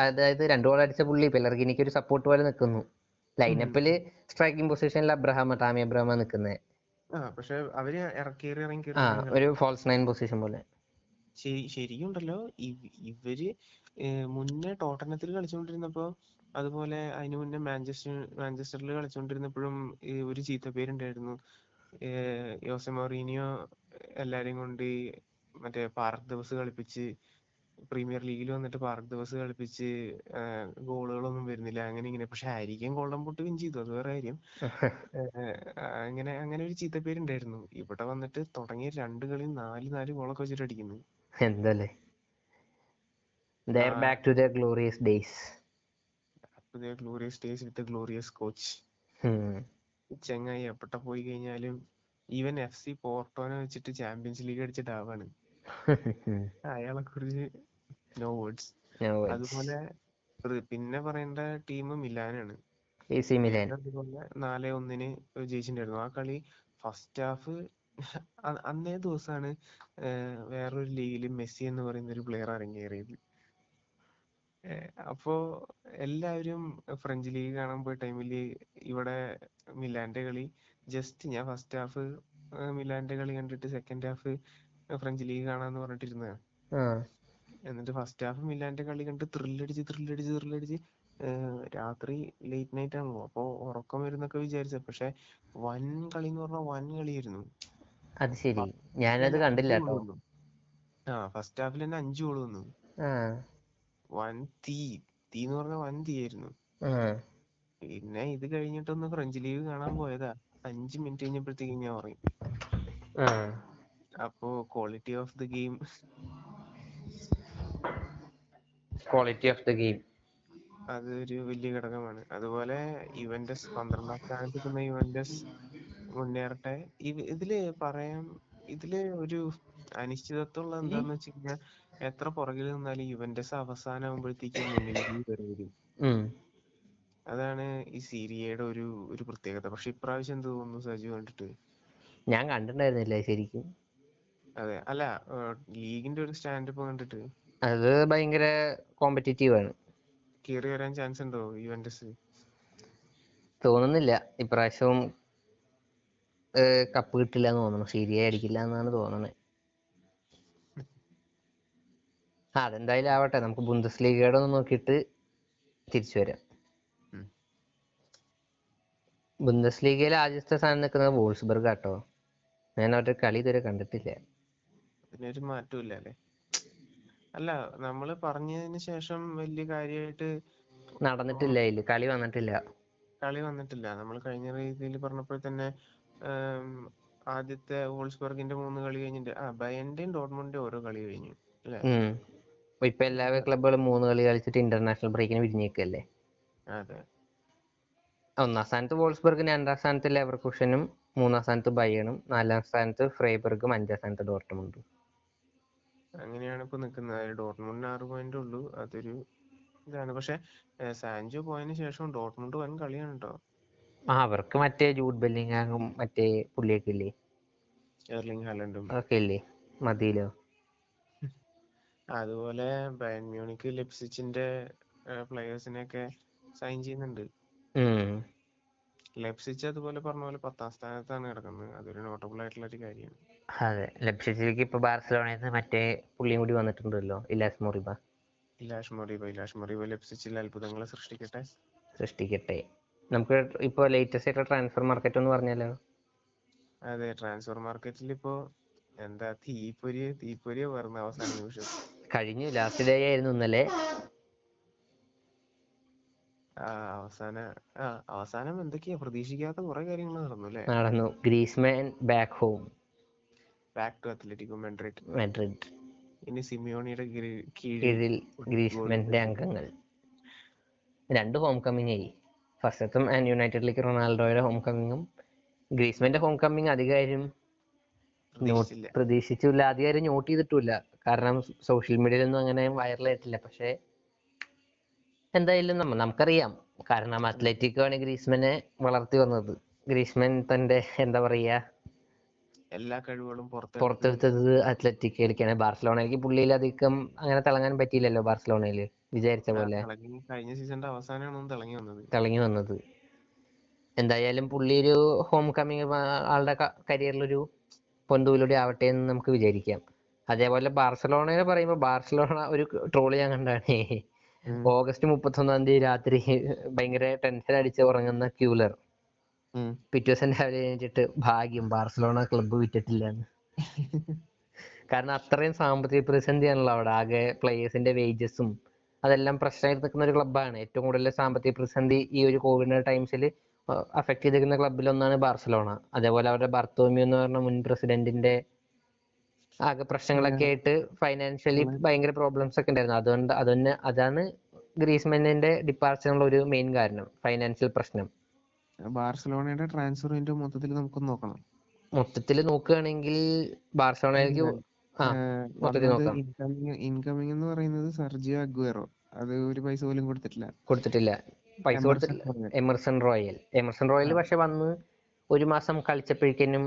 അതായത് രണ്ടു ഗോൾ അടിച്ച പുള്ളി പെലർഗിനിക്ക് ഒരു സപ്പോർട്ട് പോലെ നിൽക്കുന്നു ലൈനപ്പിൽ സ്ട്രൈക്കിംഗ് പൊസിഷനിൽ അബ്രഹാം ടാമി അബ്രഹാം നിൽക്കുന്നത് ആ പക്ഷെ അവർ ഇറക്കി ഒരു ഫോൾസ് നയൻ പൊസിഷൻ പോലെ. ശരി ശരിക്കുണ്ടല്ലോ ഉണ്ടല്ലോ ഇവർ മുന്നേ ടോട്ടനത്തിൽ കളിച്ചുകൊണ്ടിരുന്നപ്പോ അതുപോലെ അതിനു മുന്നേ മാഞ്ചസ്റ്റർ മാഞ്ചസ്റ്ററിൽ കളിച്ചുകൊണ്ടിരുന്നപ്പോഴും ഒരു ചീത്ത പേരുണ്ടായിരുന്നു. ഏർ യോസെ മൊറീനിയോ എല്ലാരെയും കൊണ്ട് മറ്റേ പാർക്ക് ദിവസ് കളിപ്പിച്ച് പ്രീമിയർ ലീഗിൽ വന്നിട്ട് പാർക്ക് ദിവസ് കളിപ്പിച്ച് ഗോളുകളൊന്നും വരുന്നില്ല. അങ്ങനെ ഇങ്ങനെ. പക്ഷെ ആയിരിക്കും ഗോൾഡൻ ബൂട്ട് വിൻ ചെയ്തു. അത് വേറെ കാര്യം. *laughs* അങ്ങനെ അങ്ങനെ ഒരു ചീത്തപ്പേരുണ്ടായിരുന്നു ഇവിടെ വന്നിട്ട് തുടങ്ങിയ രണ്ട് കളി നാല് നാല് ഗോളൊക്കെ വെച്ചിട്ട് അടിക്കുന്നു. എന്തല്ലേ? They are back to the glorious days പുതിയ glorious days with glorious coach ചെങ്ങായി എവിടെ പോയി കഴിഞ്ഞാലും ഈവൻ എഫ് സി പോർട്ടോനെ വെച്ചിട്ട് ചാമ്പ്യൻസ് ലീഗ് അടിച്ചിട്ട് ആവാണ്. *laughs* അയാളെ കുറിച്ച് നോ വേർഡ്സ് അതുപോലെ പിന്നെ പറയേണ്ട ടീം മിലാനാണ്. അതുപോലെ നാല് ഒന്നിന് ജയിച്ചിട്ടുണ്ടായിരുന്നു ആ കളി ഫസ്റ്റ് ഹാഫ് അന്നേ ദിവസമാണ് വേറൊരു ലീഗിൽ മെസ്സി എന്ന് പറയുന്ന ഒരു പ്ലെയർ അരങ്ങേറിയത്. അപ്പോൾ അപ്പോ എല്ലാവരും ഫ്രഞ്ച് ലീഗ് കാണാൻ പോയ ടൈമിൽ ഇവിടെ മിലാന്റെ കളി ജസ്റ്റ് ഞാൻ ഫസ്റ്റ് ഹാഫ് മിലാന്റെ കളി കണ്ടിട്ട് സെക്കൻഡ് ഹാഫ് ഫ്രഞ്ച് ലീഗ് കാണാന്ന് പറഞ്ഞിട്ടിരുന്നതാണ് എന്നിട്ട് ഫസ്റ്റ് ഹാഫ് മിലാന്റെ കളി കണ്ട് ത്രില്ലടിച്ച് ത്രില്ലടിച്ച് ത്രില്ലടിച്ച് രാത്രി ലേറ്റ് നൈറ്റ് ആണല്ലോ. അപ്പോൾ ഉറക്കം വരുന്നൊക്കെ വിചാരിച്ച പക്ഷെ വൻ കളി എന്ന് പറഞ്ഞാൽ വൻ കളിയായിരുന്നു. അത് ശരി. ഞാനത് കണ്ടില്ല കേട്ടോ. ആ ഫസ്റ്റ് ഹാഫിൽ തന്നെ അഞ്ചു ഗോൾ വന്നു. വൻ തീ. തീ എന്ന് പറഞ്ഞ വൻ തീയായിരുന്നു പിന്നെ ഇത് കഴിഞ്ഞിട്ടൊന്ന് ഫ്രഞ്ച് ലീഗ് കാണാൻ പോയതാ. അഞ്ച് മിനിറ്റ് കഴിഞ്ഞപ്പോഴത്തേക്കും ഞാൻ പറയും അപ്പോ quality of the game quality of the game അതൊരു വലിയ ഘടകമാണ്. അതുപോലെ ഇവന്റസ് പന്ത്രണ്ടാം സ്ഥാനത്ത് നിൽക്കുന്ന യുവന്റസ് മുന്നേറട്ടെ. ഇതിൽ പറയാം ഇതിൽ ഒരു അനിശ്ചിതത്വം ഉള്ളത് എന്താന്ന് വെച്ച് കഴിഞ്ഞാൽ എത്ര പുറകിൽ നിന്നാലും യുവന്റസ് അവസാനം ആകുമ്പോഴത്തേക്കും മുന്നിലേക്ക് കയറി വരും. അതാണ് ഈ സീരിയയുടെ ഒരു ഒരു പ്രത്യേകത. പക്ഷെ ഇപ്രാവശ്യം എന്ത് തോന്നുന്നു സജു കണ്ടിട്ട്? ഞാൻ കണ്ടിട്ടുണ്ടായിരുന്നില്ല ശരിക്കും. അതെ. അല്ല ലീഗിന്റെ ഒരു സ്റ്റാൻഡപ്പ് കണ്ടിട്ട്. അത് ഭയങ്കര കോമ്പറ്റീറ്റീവ് ആണ്. കയറി വരാൻ ചാൻസ് ഉണ്ടോ യുവന്റസ് തോന്നുന്നില്ല. ഇപ്രാവശ്യവും കപ്പ് കിട്ടില്ല എന്ന് തോന്നുന്നു സീരിയ അടിക്കില്ല എന്നാണ് തോന്നുന്നത് ആ അതെന്തായാലും ആവട്ടെ. നമുക്ക് ബുന്ദസ് ലീഗയുടെ ഒന്ന് നോക്കിയിട്ട് തിരിച്ചു വരാം. ബുന്ദസ് ലീഗയിൽ ആദ്യത്തെ സ്ഥാനം നിൽക്കുന്നത് വോൾസ്ബർഗ് ആട്ടോ. ഞാൻ അവരുടെ കളി ഇതുവരെ കണ്ടിട്ടില്ല. പിന്നെ ഒരു മാറ്റമില്ല അല്ലേ? അല്ല നമ്മൾ പറഞ്ഞതിന് ശേഷം വലിയ കാര്യമായിട്ട് നടന്നിട്ടില്ല. കളി വന്നിട്ടില്ല. കളി വന്നിട്ടില്ല. നമ്മൾ കഴിഞ്ഞ രീതിയിൽ പറഞ്ഞപ്പോൾ തന്നെ ആദ്യത്തെ വോൾസ്ബർഗിന്റെ മൂന്ന് കളി കഴിഞ്ഞിട്ട് ആ ബയന്റെയും ഡോട്ട്മുണ്ടിന്റെ ഓരോ കളി കഴിഞ്ഞു അല്ലേ. ഇപ്പൊ എല്ലാ ക്ലബുകളും മൂന്ന് കളി കളിച്ചിട്ട് ഇന്റർനാഷണൽ ബ്രേക്കിന് പിരിഞ്ഞേക്കല്ലേ അതെ. ഒന്നാം സ്ഥാനത്ത് വോൾസ്ബർഗ് രണ്ടാം സ്ഥാനത്ത് ലെവർകുഷനും മൂന്നാം സ്ഥാനത്ത് ബയണും നാലാം സ്ഥാനത്ത് ഫ്രൈബർഗും അഞ്ചാം സ്ഥാനത്ത് ഡോർട്ട്മുണ്ടും. അങ്ങനെയാണ് ഇപ്പൊ നിൽക്കുന്നത്. ഡോർട്ട്മുണ്ടിന് ആറ് പോയിന്റ് ഉള്ളൂ. അതൊരു ഇതാണ്. പക്ഷെ സാൻജോ പോയതിനു ശേഷം ഡോർട്ട്മുണ്ട് വൻ കളിയാണ് കേട്ടോ ആ അവർക്ക് മറ്റേ ജൂഡ് ബെല്ലിങ്ങാങ്ങും മറ്റേ പുള്ളിയൊക്കെ ഇല്ലേ? എർലിംഗ് ഹാലൻഡും. അതൊക്കെ ഇല്ലേ? മതിയിലോ അതുപോലെ ബയൺ മ്യൂണിക്ക് ലെപ്സിച്ചിന്റെ പ്ലെയേഴ്സിനെയൊക്കെ സൈൻ ചെയ്യുന്നുണ്ട്. ലെപ്സിച്ച് അതുപോലെ പറഞ്ഞ പോലെ പത്താം സ്ഥാനത്താണ് കിടക്കുന്നത്. അതൊരു നോട്ടബിൾ ആയിട്ടുള്ള ഒരു കാര്യമാണ് അതെ. ലെപ്സിച്ചിലേക്ക് ഇപ്പൊ ബാർസലോണയിൽ നിന്ന് മറ്റേ പുള്ളിയും കൂടി വന്നിട്ടുണ്ടല്ലോ ഇലാഷ് മൊറിബ. ഇലാഷ് മൊറീബ. ഇലാഷ് മൊറീബ ലെപ്സിച്ചിൽ അത്ഭുതങ്ങൾ സൃഷ്ടിക്കട്ടെ. സൃഷ്ടിക്കട്ടെ. നമുക്ക് ഇപ്പൊ ലേറ്റസ്റ്റ് ആയിട്ടുള്ള ട്രാൻസ്ഫർ മാർക്കറ്റ് എന്ന് പറഞ്ഞാലോ? അതെ ട്രാൻസ്ഫർ മാർക്കറ്റിൽ ഇപ്പോ എന്താ തീപ്പൊരി തീപ്പൊരി പറഞ്ഞ അവസാന നിമിഷം. കഴിഞ്ഞു ലാസ്റ്റ് ഡേ ആയിരുന്നു ഇന്നലെ. ആ അവസാന ആ അവസാനം എന്തൊക്കെയാ? പ്രതീക്ഷിക്കാത്ത കുറെ കാര്യങ്ങൾ നടന്നു അല്ലേ നടന്നു. Griezmann back home back to Atletico Madrid Madrid ഇനി സിമിയോണിയുടെ കീഴിൽ ഗ്രീസ്മാന്റെ അംഗങ്ങൾ. രണ്ട് ഹോം കമ്മിങ് ആയി. ഫസ്റ്റത്തും ആൻഡ് യുണൈറ്റഡിലേക്ക് റൊണാൾഡോയുടെ ഹോം കമ്മിങ്ങും ഗ്രീസ്മെന്റെ ഹോം കമ്മിങ് അധികാരം പ്രതീക്ഷിച്ചില്ല. അധികാരം നോട്ട് ചെയ്തിട്ടില്ല കാരണം സോഷ്യൽ മീഡിയയിലൊന്നും അങ്ങനെ വൈറലായിട്ടില്ല പക്ഷേ എന്തായാലും നമ്മ നമുക്കറിയാം. കാരണം അത്ലറ്റിക്കോ ആണ് ഗ്രീസ്മനെ വളർത്തി വന്നത്. ഗ്രീസ്മൻ തന്റെ എന്താ പറയാ എല്ലാ കഴിവുകളും പുറത്തെടുത്ത് പുറത്തെടുത്തത് അത്ലറ്റിക് ബാർസലോണയിലേക്ക് പുള്ളിയിൽ അധികം അങ്ങനെ തിളങ്ങാൻ പറ്റിയില്ലല്ലോ ബാർസലോണയിൽ. വിചാരിച്ച പോലെ കഴിഞ്ഞ സീസണിന്റെ അവസാനമാണ് തിളങ്ങി വന്നത്. തിളങ്ങി വന്നത്. എന്തായാലും പുള്ളി ഒരു ഹോം കമ്മിങ് ആളുടെ കരിയറിലൊരു പൊന്തൂലൂടെ ആവട്ടെ എന്ന് നമുക്ക് വിചാരിക്കാം. അതേപോലെ ബാർസലോണയെ പറയുമ്പോൾ ബാർസലോണ ഒരു ട്രോൾ ഞാൻ കണ്ടാണ്. ഓഗസ്റ്റ് മുപ്പത്തൊന്നാം തീയതി രാത്രി ഭയങ്കര ടെൻഷൻ അടിച്ച് ഉറങ്ങുന്ന ക്യൂലർ. പിറ്റേ ദിവസം രാവിലെ കഴിഞ്ഞിട്ട് ഭാഗ്യം ബാർസലോണ ക്ലബ്ബ് വിറ്റിട്ടില്ല *laughs* കാരണം അത്രയും സാമ്പത്തിക പ്രതിസന്ധിയാണല്ലോ അവിടെ. ആകെ പ്ലേയേഴ്സിന്റെ വേജസും അതെല്ലാം പ്രശ്നമായിട്ട് നിൽക്കുന്ന ഒരു ക്ലബ്ബാണ് ഏറ്റവും കൂടുതൽ സാമ്പത്തിക പ്രതിസന്ധി ഈ ഒരു കോവിഡ് ടൈംസിൽ അഫക്ട് ചെയ്തിരിക്കുന്ന ക്ലബ്ബിലൊന്നാണ് ബാർസലോണ. അതേപോലെ അവരുടെ ബർത്തോമിയോ എന്ന് പറഞ്ഞ മുൻ പ്രസിഡന്റിന്റെ ആകെ പ്രശ്നങ്ങളൊക്കെ ആയിട്ട് ഫൈനാൻഷ്യലി ഭയങ്കര പ്രോബ്ലംസ് ഒക്കെ ഉണ്ടായിരുന്നു. അതുകൊണ്ട് അതന്നെ അതാണ് ഗ്രീസ്മെന്നിന്റെ ഡിപ്പാർച്ചറിനുള്ള ഒരു മെയിൻ കാരണം ഫൈനാൻഷ്യൽ പ്രശ്നം. ബാർസലോണയുടെ ട്രാൻസ്ഫർ മൊത്തത്തിൽ നമുക്കൊന്ന് നോക്കണം. മൊത്തത്തിൽ നോക്കുകയാണെങ്കിൽ ബാർസലോണയിലേക്ക് ഇൻകമിങ് ഇൻകമിങ് എന്ന് പറയുന്നത് സർജിയോ അഗ്വേറോ. അത് ഒരു പൈസ പോലും കൊടുത്തിട്ടില്ല. കൊടുത്തിട്ടില്ല. പൈസ എമർസൺ കൊടുത്തിട്ടില്ല. Royal. Emerson Royal Emerson Royal പക്ഷെ വന്ന് ഒരു മാസം കളിച്ചപ്പോഴേക്കും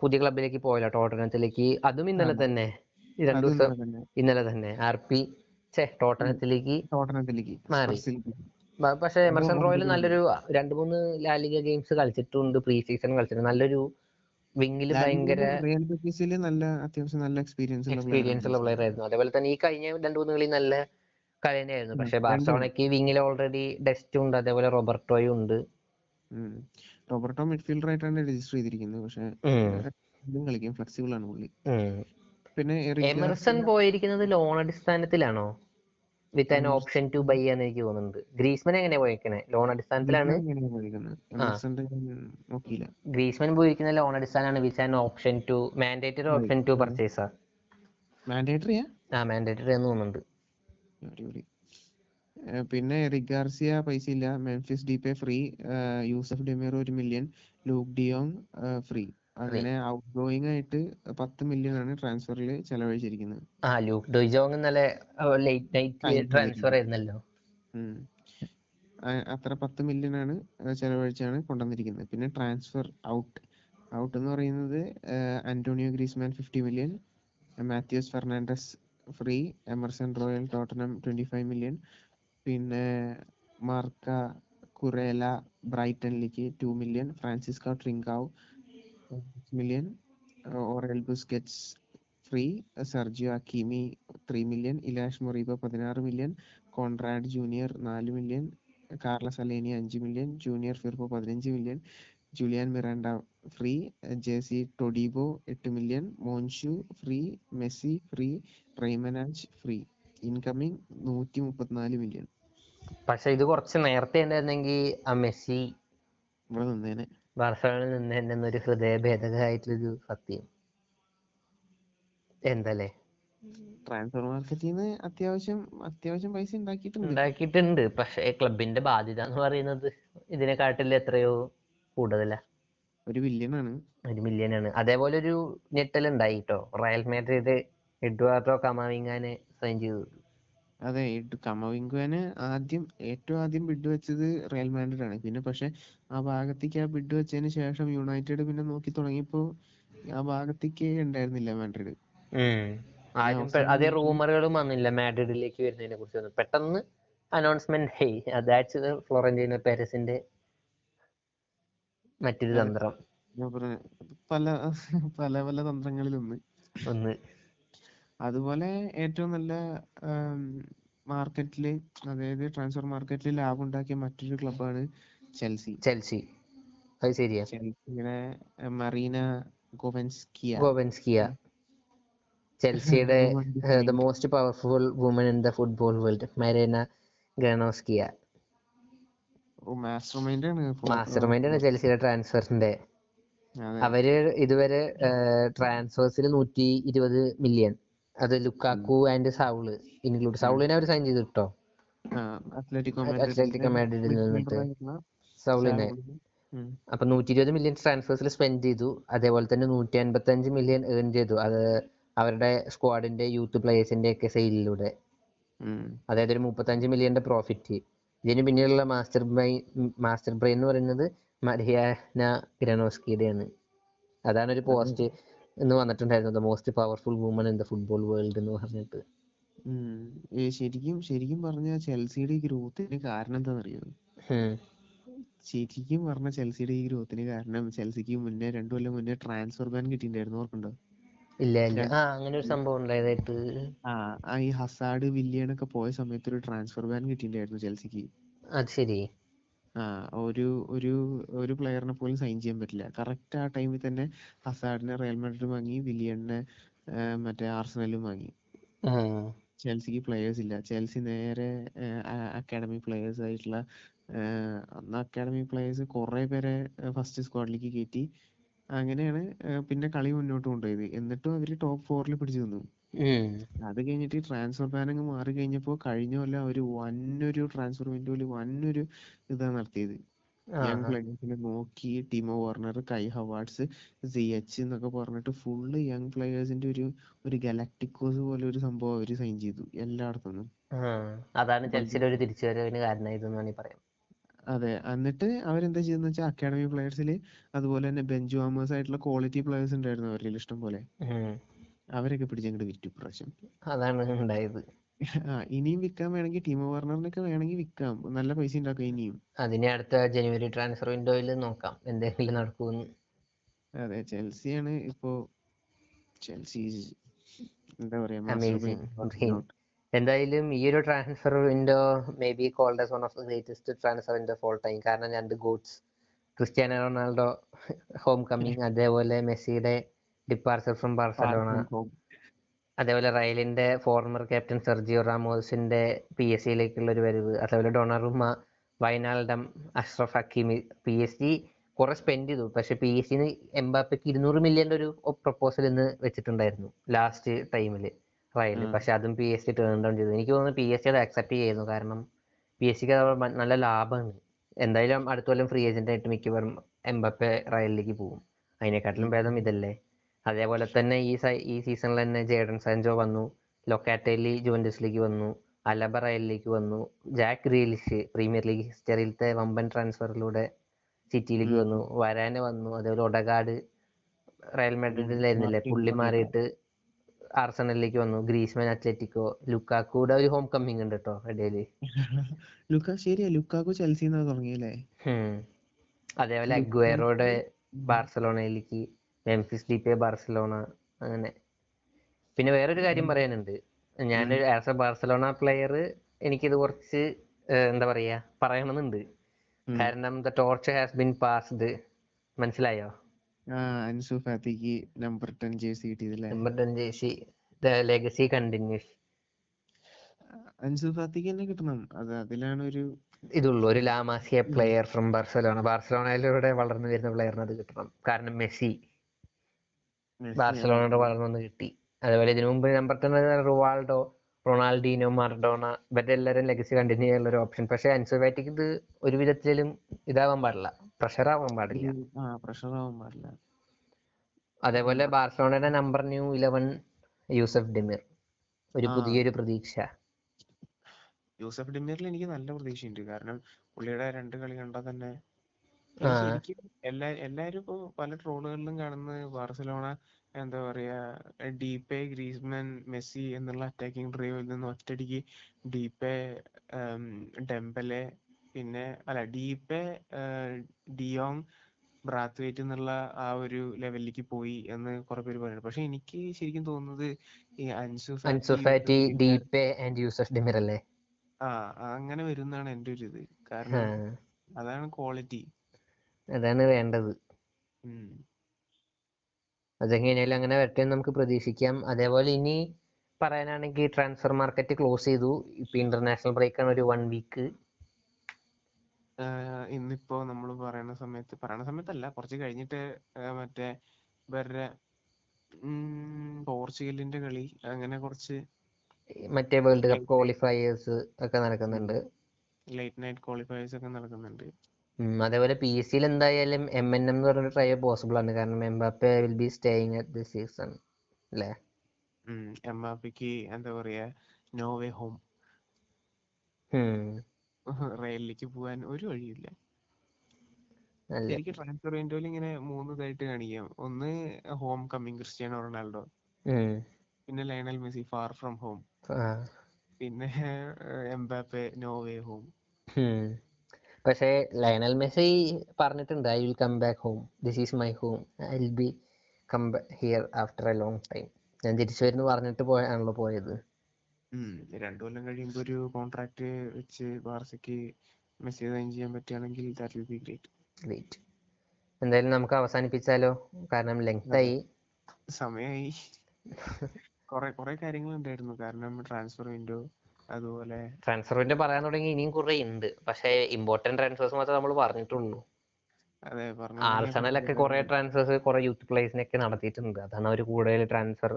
പുതിയ ക്ലബിലേക്ക് പോയല്ലോ ടോട്ടനത്തിലേക്ക്. അതും ഇന്നലെ തന്നെ. രണ്ടു ദിവസം ഇന്നലെ തന്നെ. ആർ പി ഛേ ടോട്ടനത്തിലേക്ക് ടോട്ടനത്തിലേക്ക്. മാറി. പക്ഷെ എമർസൺ റോയൽ നല്ലൊരു രണ്ട് മൂന്ന് ലാലിക ഗെയിംസ് കളിച്ചിട്ടുണ്ട് പ്രീ സീസൺ കളിച്ചിട്ടുണ്ട്. നല്ലൊരു ലാലിഗയിൽ ഭയങ്കര റിയൽ ബെറ്റീസിൽ നല്ല അത്യാവശ്യം നല്ല എക്സ്പീരിയൻസ് ഉള്ള എക്സ്പീരിയൻസ് ഉള്ള പ്ലെയർ ആയിരുന്നു. അതേപോലെ തന്നെ ഈ കഴിഞ്ഞ രണ്ടു മൂന്ന് കളി നല്ല കളി തന്നെയായിരുന്നു പക്ഷെ. ബാർസലോണയ്ക്ക് വിങ്ങിൽ ഓൾറെഡി ഡെസ്റ്റ് ഉണ്ട് അതേപോലെ റോബർട്ടോയും ഉണ്ട്. റോബർട്ടോ മിഡ്ഫീൽഡർ ആയിട്ടാണ് രജിസ്റ്റർ ചെയ്തിരിക്കുന്നത് പക്ഷെ കളിക്കും. ഫ്ലെക്സിബിൾ ആണ് പുള്ളി. പിന്നെ എമർസൺ പോയിരിക്കുന്നത് loan അടിസ്ഥാനത്തിലാണോ? With an option to buy എന്ന് എനിക്ക് തോന്നുന്നുണ്ട്. ഗ്രീസ്മൻ എങ്ങനെയാ പോയിരിക്കണേ ലോൺ അടിസ്ഥാനത്തിലാണ്? ഗ്രീസ്മൻ പോയിരിക്കുന്ന ലോൺ അടിസ്ഥാനമാണ് with an option to mandatory option to പർച്ചേസാ മാൻഡേറ്ററിയാ ആ. മാൻഡേറ്ററി എന്ന് തോന്നുന്നുണ്ട്. പിന്നെ റിഗാർസിയ ഗാർസിയ പൈസ ഇല്ല. Memphis Depay free Yusuf Demir ഒരു million Luuk de Jong free അങ്ങനെ ഔട്ട് ഗോയിങ് ആയിട്ട് പത്ത് മില്യൺ ആണ് ട്രാൻസ്ഫറിൽ ചെലവഴിച്ചിരിക്കുന്നത്. ആ ലൂക്ക് ഡോയിജോങ് നല്ല ലേറ്റ് നൈറ്റ് ട്രാൻസ്ഫർ ആയിരുന്നല്ലോ. അത്ര പത്ത് മില്യൺ ആണ് ചെലവഴിച്ചാണ് കൊണ്ടുവന്നിരിക്കുന്നത്. പിന്നെ ട്രാൻസ്ഫർ ഔട്ട് ഔട്ട് എന്ന് പറയുന്നത് Antonio Griezmann fifty million Matheus Fernandes free Emerson Royal Tottenham twenty five million പിന്നെ Marc Cucurella ബ്രൈറ്റണിലേക്ക് two million Francisco Trincao million Oriol Busquets free Sergio Akieme three million Ilaix Moriba പതിനാറ് million Konrad junior നാല് million Carles Alena അഞ്ച് million junior Firpo പതിനഞ്ച് million Julian Miranda free JC Todibo എട്ട് million Monchu free Messi free Rey Manaj free incoming നൂറ്റി മുപ്പത്തിനാല് million പക്ഷെ ഇത് കുറച്ച് നേരത്തെ ഉണ്ടായിരുന്നെങ്കിൽ ആ മെസ്സി ഇവിടെ നിന്നേനെ. ബാർസലോണയിൽ നിന്ന് തന്നെ ഒരു ഹൃദയഭേദകമായിട്ടൊരു സത്യം. എന്തല്ലേ? ട്രാൻസ്ഫർ മാർക്കറ്റിൽ നിന്ന് അത്യാവശ്യം അത്യാവശ്യം പൈസ ഉണ്ടാക്കിയിട്ടുണ്ട്. ഉണ്ടാക്കിയിട്ടുണ്ട്. പക്ഷേ ക്ലബിന്റെ ബാധ്യത എന്ന് പറയുന്നത് ഇതിനെക്കാട്ടിൽ എത്രയോ കൂടുതലാ. ഒരു മില്യൺ ആണ്. ഒരു മില്യൺ ആണ്. അതേപോലെ ഒരു ഞെട്ടൽ ഉണ്ടായിട്ടോ റയൽ മാഡ്രിഡ് എഡ്വാർഡോ കമാവിങ്ങാനെ സൈൻ ചെയ്തു. അതെ കമവിങ്കുവന് ആദ്യം ഏറ്റവും ആദ്യം ബിഡ് വെച്ചത് റയൽ മാഡ്രിഡ് ആണ് പിന്നെ പക്ഷെ ആ ഭാഗത്തേക്ക് ആ ബിഡ് വെച്ചതിന് ശേഷം യുണൈറ്റഡ് പിന്നെ നോക്കി തുടങ്ങിയപ്പോ ആ ഭാഗത്തേക്ക് ഉണ്ടായിരുന്നില്ല മാഡ്രിഡ്. ആദ്യം അതേ റൂമറുകളും വന്നില്ല മാഡ്രിഡിലേക്ക് വരുന്നതിനെ കുറിച്ച് പെട്ടെന്ന് അനൗൺസ്മെന്റ് ഹേയ് അതാച്ച് ഫ്ലോറന്റീനോ പാരീസിന്റെ മറ്റൊരു തന്ത്രം. പല പല പല തന്ത്രങ്ങളിലൊന്ന്. ഒന്ന്. അതുപോലെ ഏറ്റവും നല്ല മാർക്കറ്റിൽ അതായത് ട്രാൻസ്ഫർ മാർക്കറ്റിൽ ലാഭം ഉണ്ടാക്കിയ മറ്റൊരു ക്ലബ്ബാണ് ചെൽസി. ചെൽസി. അത് ശരിയാ. ചെൽസിയുടെ മറീന ഗോവൻസ്കിയ. ഗോവൻസ്കിയ. ചെൽസിയുടെ the most powerful woman in the football world Marina Granovskaia mastermind ആണ് മാസ്റ്റർ മൈൻഡ് ആണ് ചെൽസിയുടെ ട്രാൻസ്ഫറിന്റെ. അവർ ഇതുവരെ ട്രാൻസ്ഫേഴ്സിൽ നൂറ്റി ഇരുപത് മില്യൺ. അത് ലുക്കാക്കു ആൻഡ് സൗൾ ഇൻക്ലൂഡ്. സൗളിനെ അവർ സൈൻ ചെയ്തു കേട്ടോ അത്ലറ്റിക്കോ മാഡ്രിഡിൽ നിന്നിട്ട് സൗളിനെ. അപ്പൊ നൂറ്റി ഇരുപത് മില്യൺ ട്രാൻസ്ഫേഴ്സിൽ സ്പെൻഡ് ചെയ്തു. അതേപോലെ തന്നെ നൂറ്റി അൻപത്തി അഞ്ച് മില്യൺ ഏൺ ചെയ്തു. അത് അവരുടെ സ്ക്വാഡിന്റെ യൂത്ത് പ്ലേയേഴ്സിന്റെ ഒക്കെ സെയിലിലൂടെ. അതായത് ഒരു മുപ്പത്തഞ്ച് മില്യന്റെ പ്രോഫിറ്റ് ഇതിന് പിന്നിലുള്ള മാസ്റ്റർ ബ്രൈ മാസ്റ്റർ ബ്രെയിൻ എന്ന് പറയുന്നത് മരിയാന ഗ്രനോസ്കിയുടെയാണ്. അതാണ് ഒരു പോസ്റ്റ് എന്ന് വന്നിട്ടുണ്ടായിരുന്നത് most powerful woman in the football world എന്ന് പറഞ്ഞിട്ട്. ശരിക്കും ശരിക്കും പറഞ്ഞ ചെൽസിയുടെ ഈ ഗ്രോത്തിന് കാരണം എന്താണെന്നറിയോ. ശരിക്കും പറഞ്ഞ ചെൽസിയുടെ ഈ ഗ്രോത്തിന് കാരണം ചെൽസിക്ക് മുന്നേ രണ്ടു കൊല്ലം മുന്നേ ട്രാൻസ്ഫർ ബാൻ കിട്ടിയിട്ടുണ്ടായിരുന്നു ഓർക്കുണ്ടോ ഇല്ല ഇല്ല. ആ അങ്ങനെ ഒരു സംഭവം ഉണ്ടായതായിട്ട്. ആ ഈ ഹസാഡ് വില്യൻ ഒക്കെ പോയ സമയത്ത് ഒരു ട്രാൻസ്ഫർ ബാൻ കിട്ടിയിട്ടുണ്ടായിരുന്നു ചെൽസിക്ക്. അത് ശരി. ആ ഒരു ഒരു ഒരു പ്ലെയറിനെ പോലും സൈൻ ചെയ്യാൻ പറ്റില്ല. കറക്റ്റ് ആ ടൈമിൽ തന്നെ ഹസാഡിനെ റയൽ മാഡ്രിഡ് വാങ്ങി വില്യണിനെ മറ്റേ ആർസണലും വാങ്ങി. ചെൽസിക്ക് പ്ലെയേഴ്സ് ഇല്ല. ചെൽസി നേരെ അക്കാഡമി പ്ലെയേഴ്സ് ആയിട്ടുള്ള അന്ന് അക്കാഡമി പ്ലെയേഴ്സ് കുറെ പേരെ ഫസ്റ്റ് സ്ക്വാഡിലേക്ക് കയറ്റി അങ്ങനെയാണ് പിന്നെ കളി മുന്നോട്ട് കൊണ്ടുപോയത്. എന്നിട്ടും അവർ ടോപ്പ് ഫോറിൽ പിടിച്ചു നിന്നു. അത് കഴിഞ്ഞിട്ട് ഈ ട്രാൻസ്ഫർ ബാൻ അങ്ങ് മാറി കഴിഞ്ഞപ്പോൾ കഴിഞ്ഞ കൊല്ലം അവർ വന്നൊരു ട്രാൻസ്ഫർ വിൻഡോയിൽ വന്നൊരു ഇതാ നടത്തിയത്. യങ്. പ്ലെയേഴ്സിനെ നോക്കി ടിമോ വാർണർ കൈ ഹവാർഡ്സ് സിഎച്ച് എന്നൊക്കെ പറഞ്ഞിട്ട് ഫുള്ള് യങ് പ്ലെയേഴ്സിന്റെ ഒരു ഒരു ഗലക്ടിക്കോസ് പോലെ ഒരു സംഭവം അവർ സൈൻ ചെയ്തു എല്ലായിടത്തുനിന്നും ആ. അതാണ് ചെൽസിയുടെ ഒരു തിരിച്ചുവരവിന് കാരണമായതെന്ന് വേണമെങ്കിൽ പറയാം. അതെ. എന്നിട്ട് അവരെന്താ ചെയ്തെന്ന് വെച്ചാൽ അക്കാഡമി പ്ലെയേഴ്സിൽ അതുപോലെ തന്നെ ബെഞ്ച് വാമേഴ്സ് ആയിട്ടുള്ള ക്വാളിറ്റി പ്ലെയേഴ്സ് ഉണ്ടായിരുന്നു അവരിൽ ഇഷ്ടം പോലെ. അവരൊക്കെ പിടിച്ചങ്ങോട്ട് വിറ്റു ഇപ്രാവശ്യം. അതാണ് ഉണ്ടായത്. ആ ഇനിയും വിൽക്കാൻ വേണമെങ്കിൽ ടീം വാർണറിനൊക്കെ വേണമെങ്കിൽ വിൽക്കാം. നല്ല പൈസ ഉണ്ടാക്കാം ഇനിയും. അതിനെ അടുത്ത ജനുവരി ട്രാൻസ്ഫർ വിൻഡോയിൽ നോക്കാം എന്തെങ്കിലും നടക്കുമെന്ന്. അതെ ചെൽസിയാണ് ഇപ്പോ ചെൽസി എന്താ പറയാ. എന്തായാലും ഈ ഒരു transfer window may be called as one of the greatest transfer window of all time കാരണം രണ്ട് gods Cristiano Ronaldo home coming അതേപോലെ മെസ്സിയുടെ ബാർസലോണ from home. അതേപോലെ റയലിന്റെ ഫോർമർ ക്യാപ്റ്റൻ സെർജിയോ റാമോസിന്റെ പി എസ് സിയിലേക്കുള്ള ഒരു വരവ്. അതേപോലെ Donnarumma Wijnaldum Achraf Hakimi P S G കുറെ സ്പെൻഡ് ചെയ്തു. പക്ഷെ പി എസ് എംബാപ്പക്ക് ഇരുന്നൂറ് മില്യന്റെ ഒരു പ്രപ്പോസൽ ഇന്ന് വെച്ചിട്ടുണ്ടായിരുന്നു ലാസ്റ്റ് ടൈമിൽ റയൽ ഉം. പക്ഷെ അതും P S down turn down ചെയ്തു. എനിക്ക് തോന്നുന്നു പി എസ് സി അത് അക്സെപ്റ്റ് ചെയ്യുന്നു. കാരണം പി എസ് സിക്ക് നല്ല ലാഭമാണ്. എന്തായാലും അടുത്ത കൊല്ലം ഫ്രീ ഏജന്റ് ആയിട്ട് മിക്കവാറും എംബാപ്പെ റയലിലേക്ക് പോകും. അതിനെക്കാട്ടിലും ഭേദം ഇതല്ലേ? അതേപോലെ തന്നെ ഈ ഈ സീസണിൽ തന്നെ ജേഡൻ സാൻജോ വന്നു. ലൊക്കാറ്റലി ജുവന്റസിലേക്ക് വന്നു. അലബ റയലിലേക്ക് വന്നു. ജാക്ക് ഗ്രീലിഷ് പ്രീമിയർ ലീഗ് ഹിസ്റ്ററിയിലത്തെ വമ്പൻ ട്രാൻസ്ഫറിലൂടെ സിറ്റിയിലേക്ക്. വന്നു. വരാന് വന്നു. അതേപോലെ ഒഡഗാഡ് റയൽ മാഡ്രിഡിലായിരുന്നില്ലേ? പുള്ളി മാറിയിട്ട് ആർസണലിലേക്ക് വന്നു. Griezmann Atletico. ലുക്കാക്കൂടെ ഒരു ഹോം കമ്മിങ് ഉണ്ട് കേട്ടോ ഇടയിൽ. *laughs* ലുക്കാ ശരിയാ. ലുക്കാക്കു ചെൽസി തുടങ്ങിയല്ലേ? അതേപോലെ അഗ്വേറോടെ ബാർസലോണയിലേക്ക് മെംഫിസ് ഡിപെ ബാർസലോണ അങ്ങനെ. പിന്നെ വേറൊരു കാര്യം പറയാനുണ്ട്. ഞാൻ ആസ് എ ബാർസലോണ പ്ലെയർ എനിക്കിത് കുറച്ച് എന്താ പറയാ പറയണമെന്നുണ്ട്. കാരണം the torch has been passed മനസ്സിലായോ? അൻസു ഫാത്തിക്ക് number ten jersey കിട്ടിയതല്ലേ? Number ten jersey the legacy continues Ansu ഫാത്തിക്ക് തന്നെ കിട്ടണം. അത് അതിലാണ് ഒരു ഇതുള്ളൂ ഒരു La Masia player from Barcelona ബാർസലോണയിലൂടെ വളർന്നു വരുന്ന പ്ലെയറിന് അത് കിട്ടണം. കാരണം മെസ്സി. ബാർസലോണയുടെ വളർന്നു വന്ന് കിട്ടി. അതേപോലെ ഇതിനു മുമ്പ് number ten Ronaldo Ronaldinho Maradona ഇവരുടെ എല്ലാവരും ലെഗസി കണ്ടിന്യൂ ചെയ്യാനുള്ള ഒരു ഓപ്ഷൻ പക്ഷെ അൻസോബാറ്റിക് ഇത് ഒരു വിധത്തിലും ഇതാവാൻ പാടില്ല. പ്രഷർ ആവാൻ പാടില്ല. പ്രഷർ ആവാൻ പാടില്ല. അതേപോലെ ബാർസലോണയുടെ number new eleven Yusuf Demir. ഒരു. പുതിയൊരു പ്രതീക്ഷ. യൂസഫ് ഡിമിറിൽ എനിക്ക് നല്ല പ്രതീക്ഷയുണ്ട്. കാരണം പുള്ളിയുടെ രണ്ട് കളി കണ്ടാൽ തന്നെ. ശരിക്കും എല്ലാ എല്ലാരും ഇപ്പൊ പല ട്രോളുകളിലും കാണുന്നത് ബാർസലോണ എന്താ പറയാ ഡീപേ ഗ്രീസ്മാൻ മെസ്സി എന്നുള്ള അറ്റാക്കിംഗ് ഡ്രൈവിൽ നിന്ന് ഒറ്റയടിക്ക് ഡീപേ ഡെംബലെ പിന്നെ അല്ല ഡീപേ ഡിയോങ് ബ്രാത്ത്വേറ്റ് എന്നുള്ള ആ ഒരു ലെവലിലേക്ക് പോയി എന്ന് കുറെ പേര് പറയുന്നു പക്ഷെ എനിക്ക് ശരിക്കും തോന്നുന്നത് ഈ Ansu Fati, Ansu Fati Depay and Yusuf Demir അല്ലേ ആ അങ്ങനെ വരുന്നാണ് എന്റെ ഒരു ഇത്. കാരണം അതാണ് ക്വാളിറ്റി അതാണ് വേണ്ടത്. അതെങ്ങനെയാലും അങ്ങനെ വരട്ടെ എന്ന് നമുക്ക് പ്രതീക്ഷിക്കാം. അതേപോലെ ഇനി പറയാനാണെങ്കിൽ ട്രാൻസ്ഫർ മാർക്കറ്റ് ക്ലോസ് ചെയ്തു. ഇപ്പൊ ഇന്റർനാഷണൽ ബ്രേക്ക് ആണ് ഒരു വൺ വീക്ക് ഇന്നിപ്പോ നമ്മൾ പറയുന്ന സമയത്ത് പറയുന്ന സമയത്തല്ല കുറച്ച് കഴിഞ്ഞിട്ട് മറ്റേ ഇവരുടെ പോർച്ചുഗലിന്റെ കളി അങ്ങനെ കുറച്ച് മറ്റേ വേൾഡ് കപ്പ് ക്വാളിഫയേഴ്സ് ഒക്കെ നടക്കുന്നുണ്ട്. ലേറ്റ് നൈറ്റ് ക്വാളിഫയേഴ്സ് ഒക്കെ നടക്കുന്നുണ്ട്. അതേപോലെ പി എസ് സിയിൽ എന്തായാലും എം എൻ എം എന്ന് പറഞ്ഞ ട്രൈ പോസിബിൾ ആണ്. കാരണം Mbappe will be staying at the season അല്ലേ എംബാപ്പയ്ക്ക് എന്താ പറയാ നോവേ ഹോം *laughs* റയലിലേക്ക് പോകാൻ ഒരു വഴിയില്ല. എനിക്ക് ട്രാൻസ്ഫർ വിൻഡോയിൽ ഇങ്ങനെ മൂന്ന് ഇതായിട്ട് കാണിക്കാം. ഒന്ന് ഹോം കമ്മിങ് ക്രിസ്ത്യാനോ റൊണാൾഡോ. പിന്നെ Lionel Messi far from home പിന്നെ എംബാപ്പെ നോവേ ഹോം. പക്ഷേ ലയണൽ മെസ്സി പറഞ്ഞിട്ടുണ്ട് I will come back home this is my home I will be come here after a long time ഞാൻ തിരിച്ചു വരുന്നു പറഞ്ഞിട്ട് പോയാണല്ലോ പോയത്. രണ്ടു കൊല്ലം കഴിയുമ്പോൾ ഒരു കോൺട്രാക്ട് വെച്ച് ബാർസയ്ക്ക് മെസ്സി സൈൻ ചെയ്യാൻ പറ്റുകയാണെങ്കിൽ that will be great great എന്തായാലും നമുക്ക് അവസാനിപ്പിച്ചാലോ? കാരണം ലെങ്ത് ആയി. സമയമായി കുറെ *laughs* കുറെ കാര്യങ്ങൾ ഉണ്ടായിരുന്നു കാരണം ട്രാൻസ്ഫർ വിൻഡോ അതുപോലെ ട്രാൻസ്ഫറിന്റെ പറയാൻ തുടങ്ങി ഇനിയും കുറെ ഉണ്ട് പക്ഷേ ഇമ്പോർട്ടന്റ് ട്രാൻസ്ഫേഴ്സ് മാത്രമേ നമ്മൾ പറഞ്ഞിട്ടുള്ളൂ. ആർസണലൊക്കെ കുറെ ട്രാൻസ്ഫേഴ്സ് കുറെ യൂത്ത് പ്ലേയേഴ്സിനൊക്കെ നടത്തിയിട്ടുണ്ട്. അതാണ് അവർ കൂടുതൽ ട്രാൻസ്ഫർ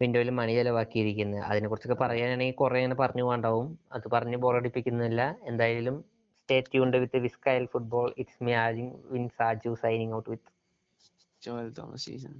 വിൻഡോയിൽ മണി ചെലവാക്കിയിരിക്കുന്നത്. അതിനെ കുറിച്ചൊക്കെ പറയാനാണെങ്കിൽ കുറെ ഇങ്ങനെ പറഞ്ഞു പോകണ്ടാവും. അത് പറഞ്ഞ് ബോറടിപ്പിക്കുന്നില്ല എന്തായാലും stay tuned with Visca El Football it's me ആജിങ് വിൻ Saju signing out with Joel Thomas season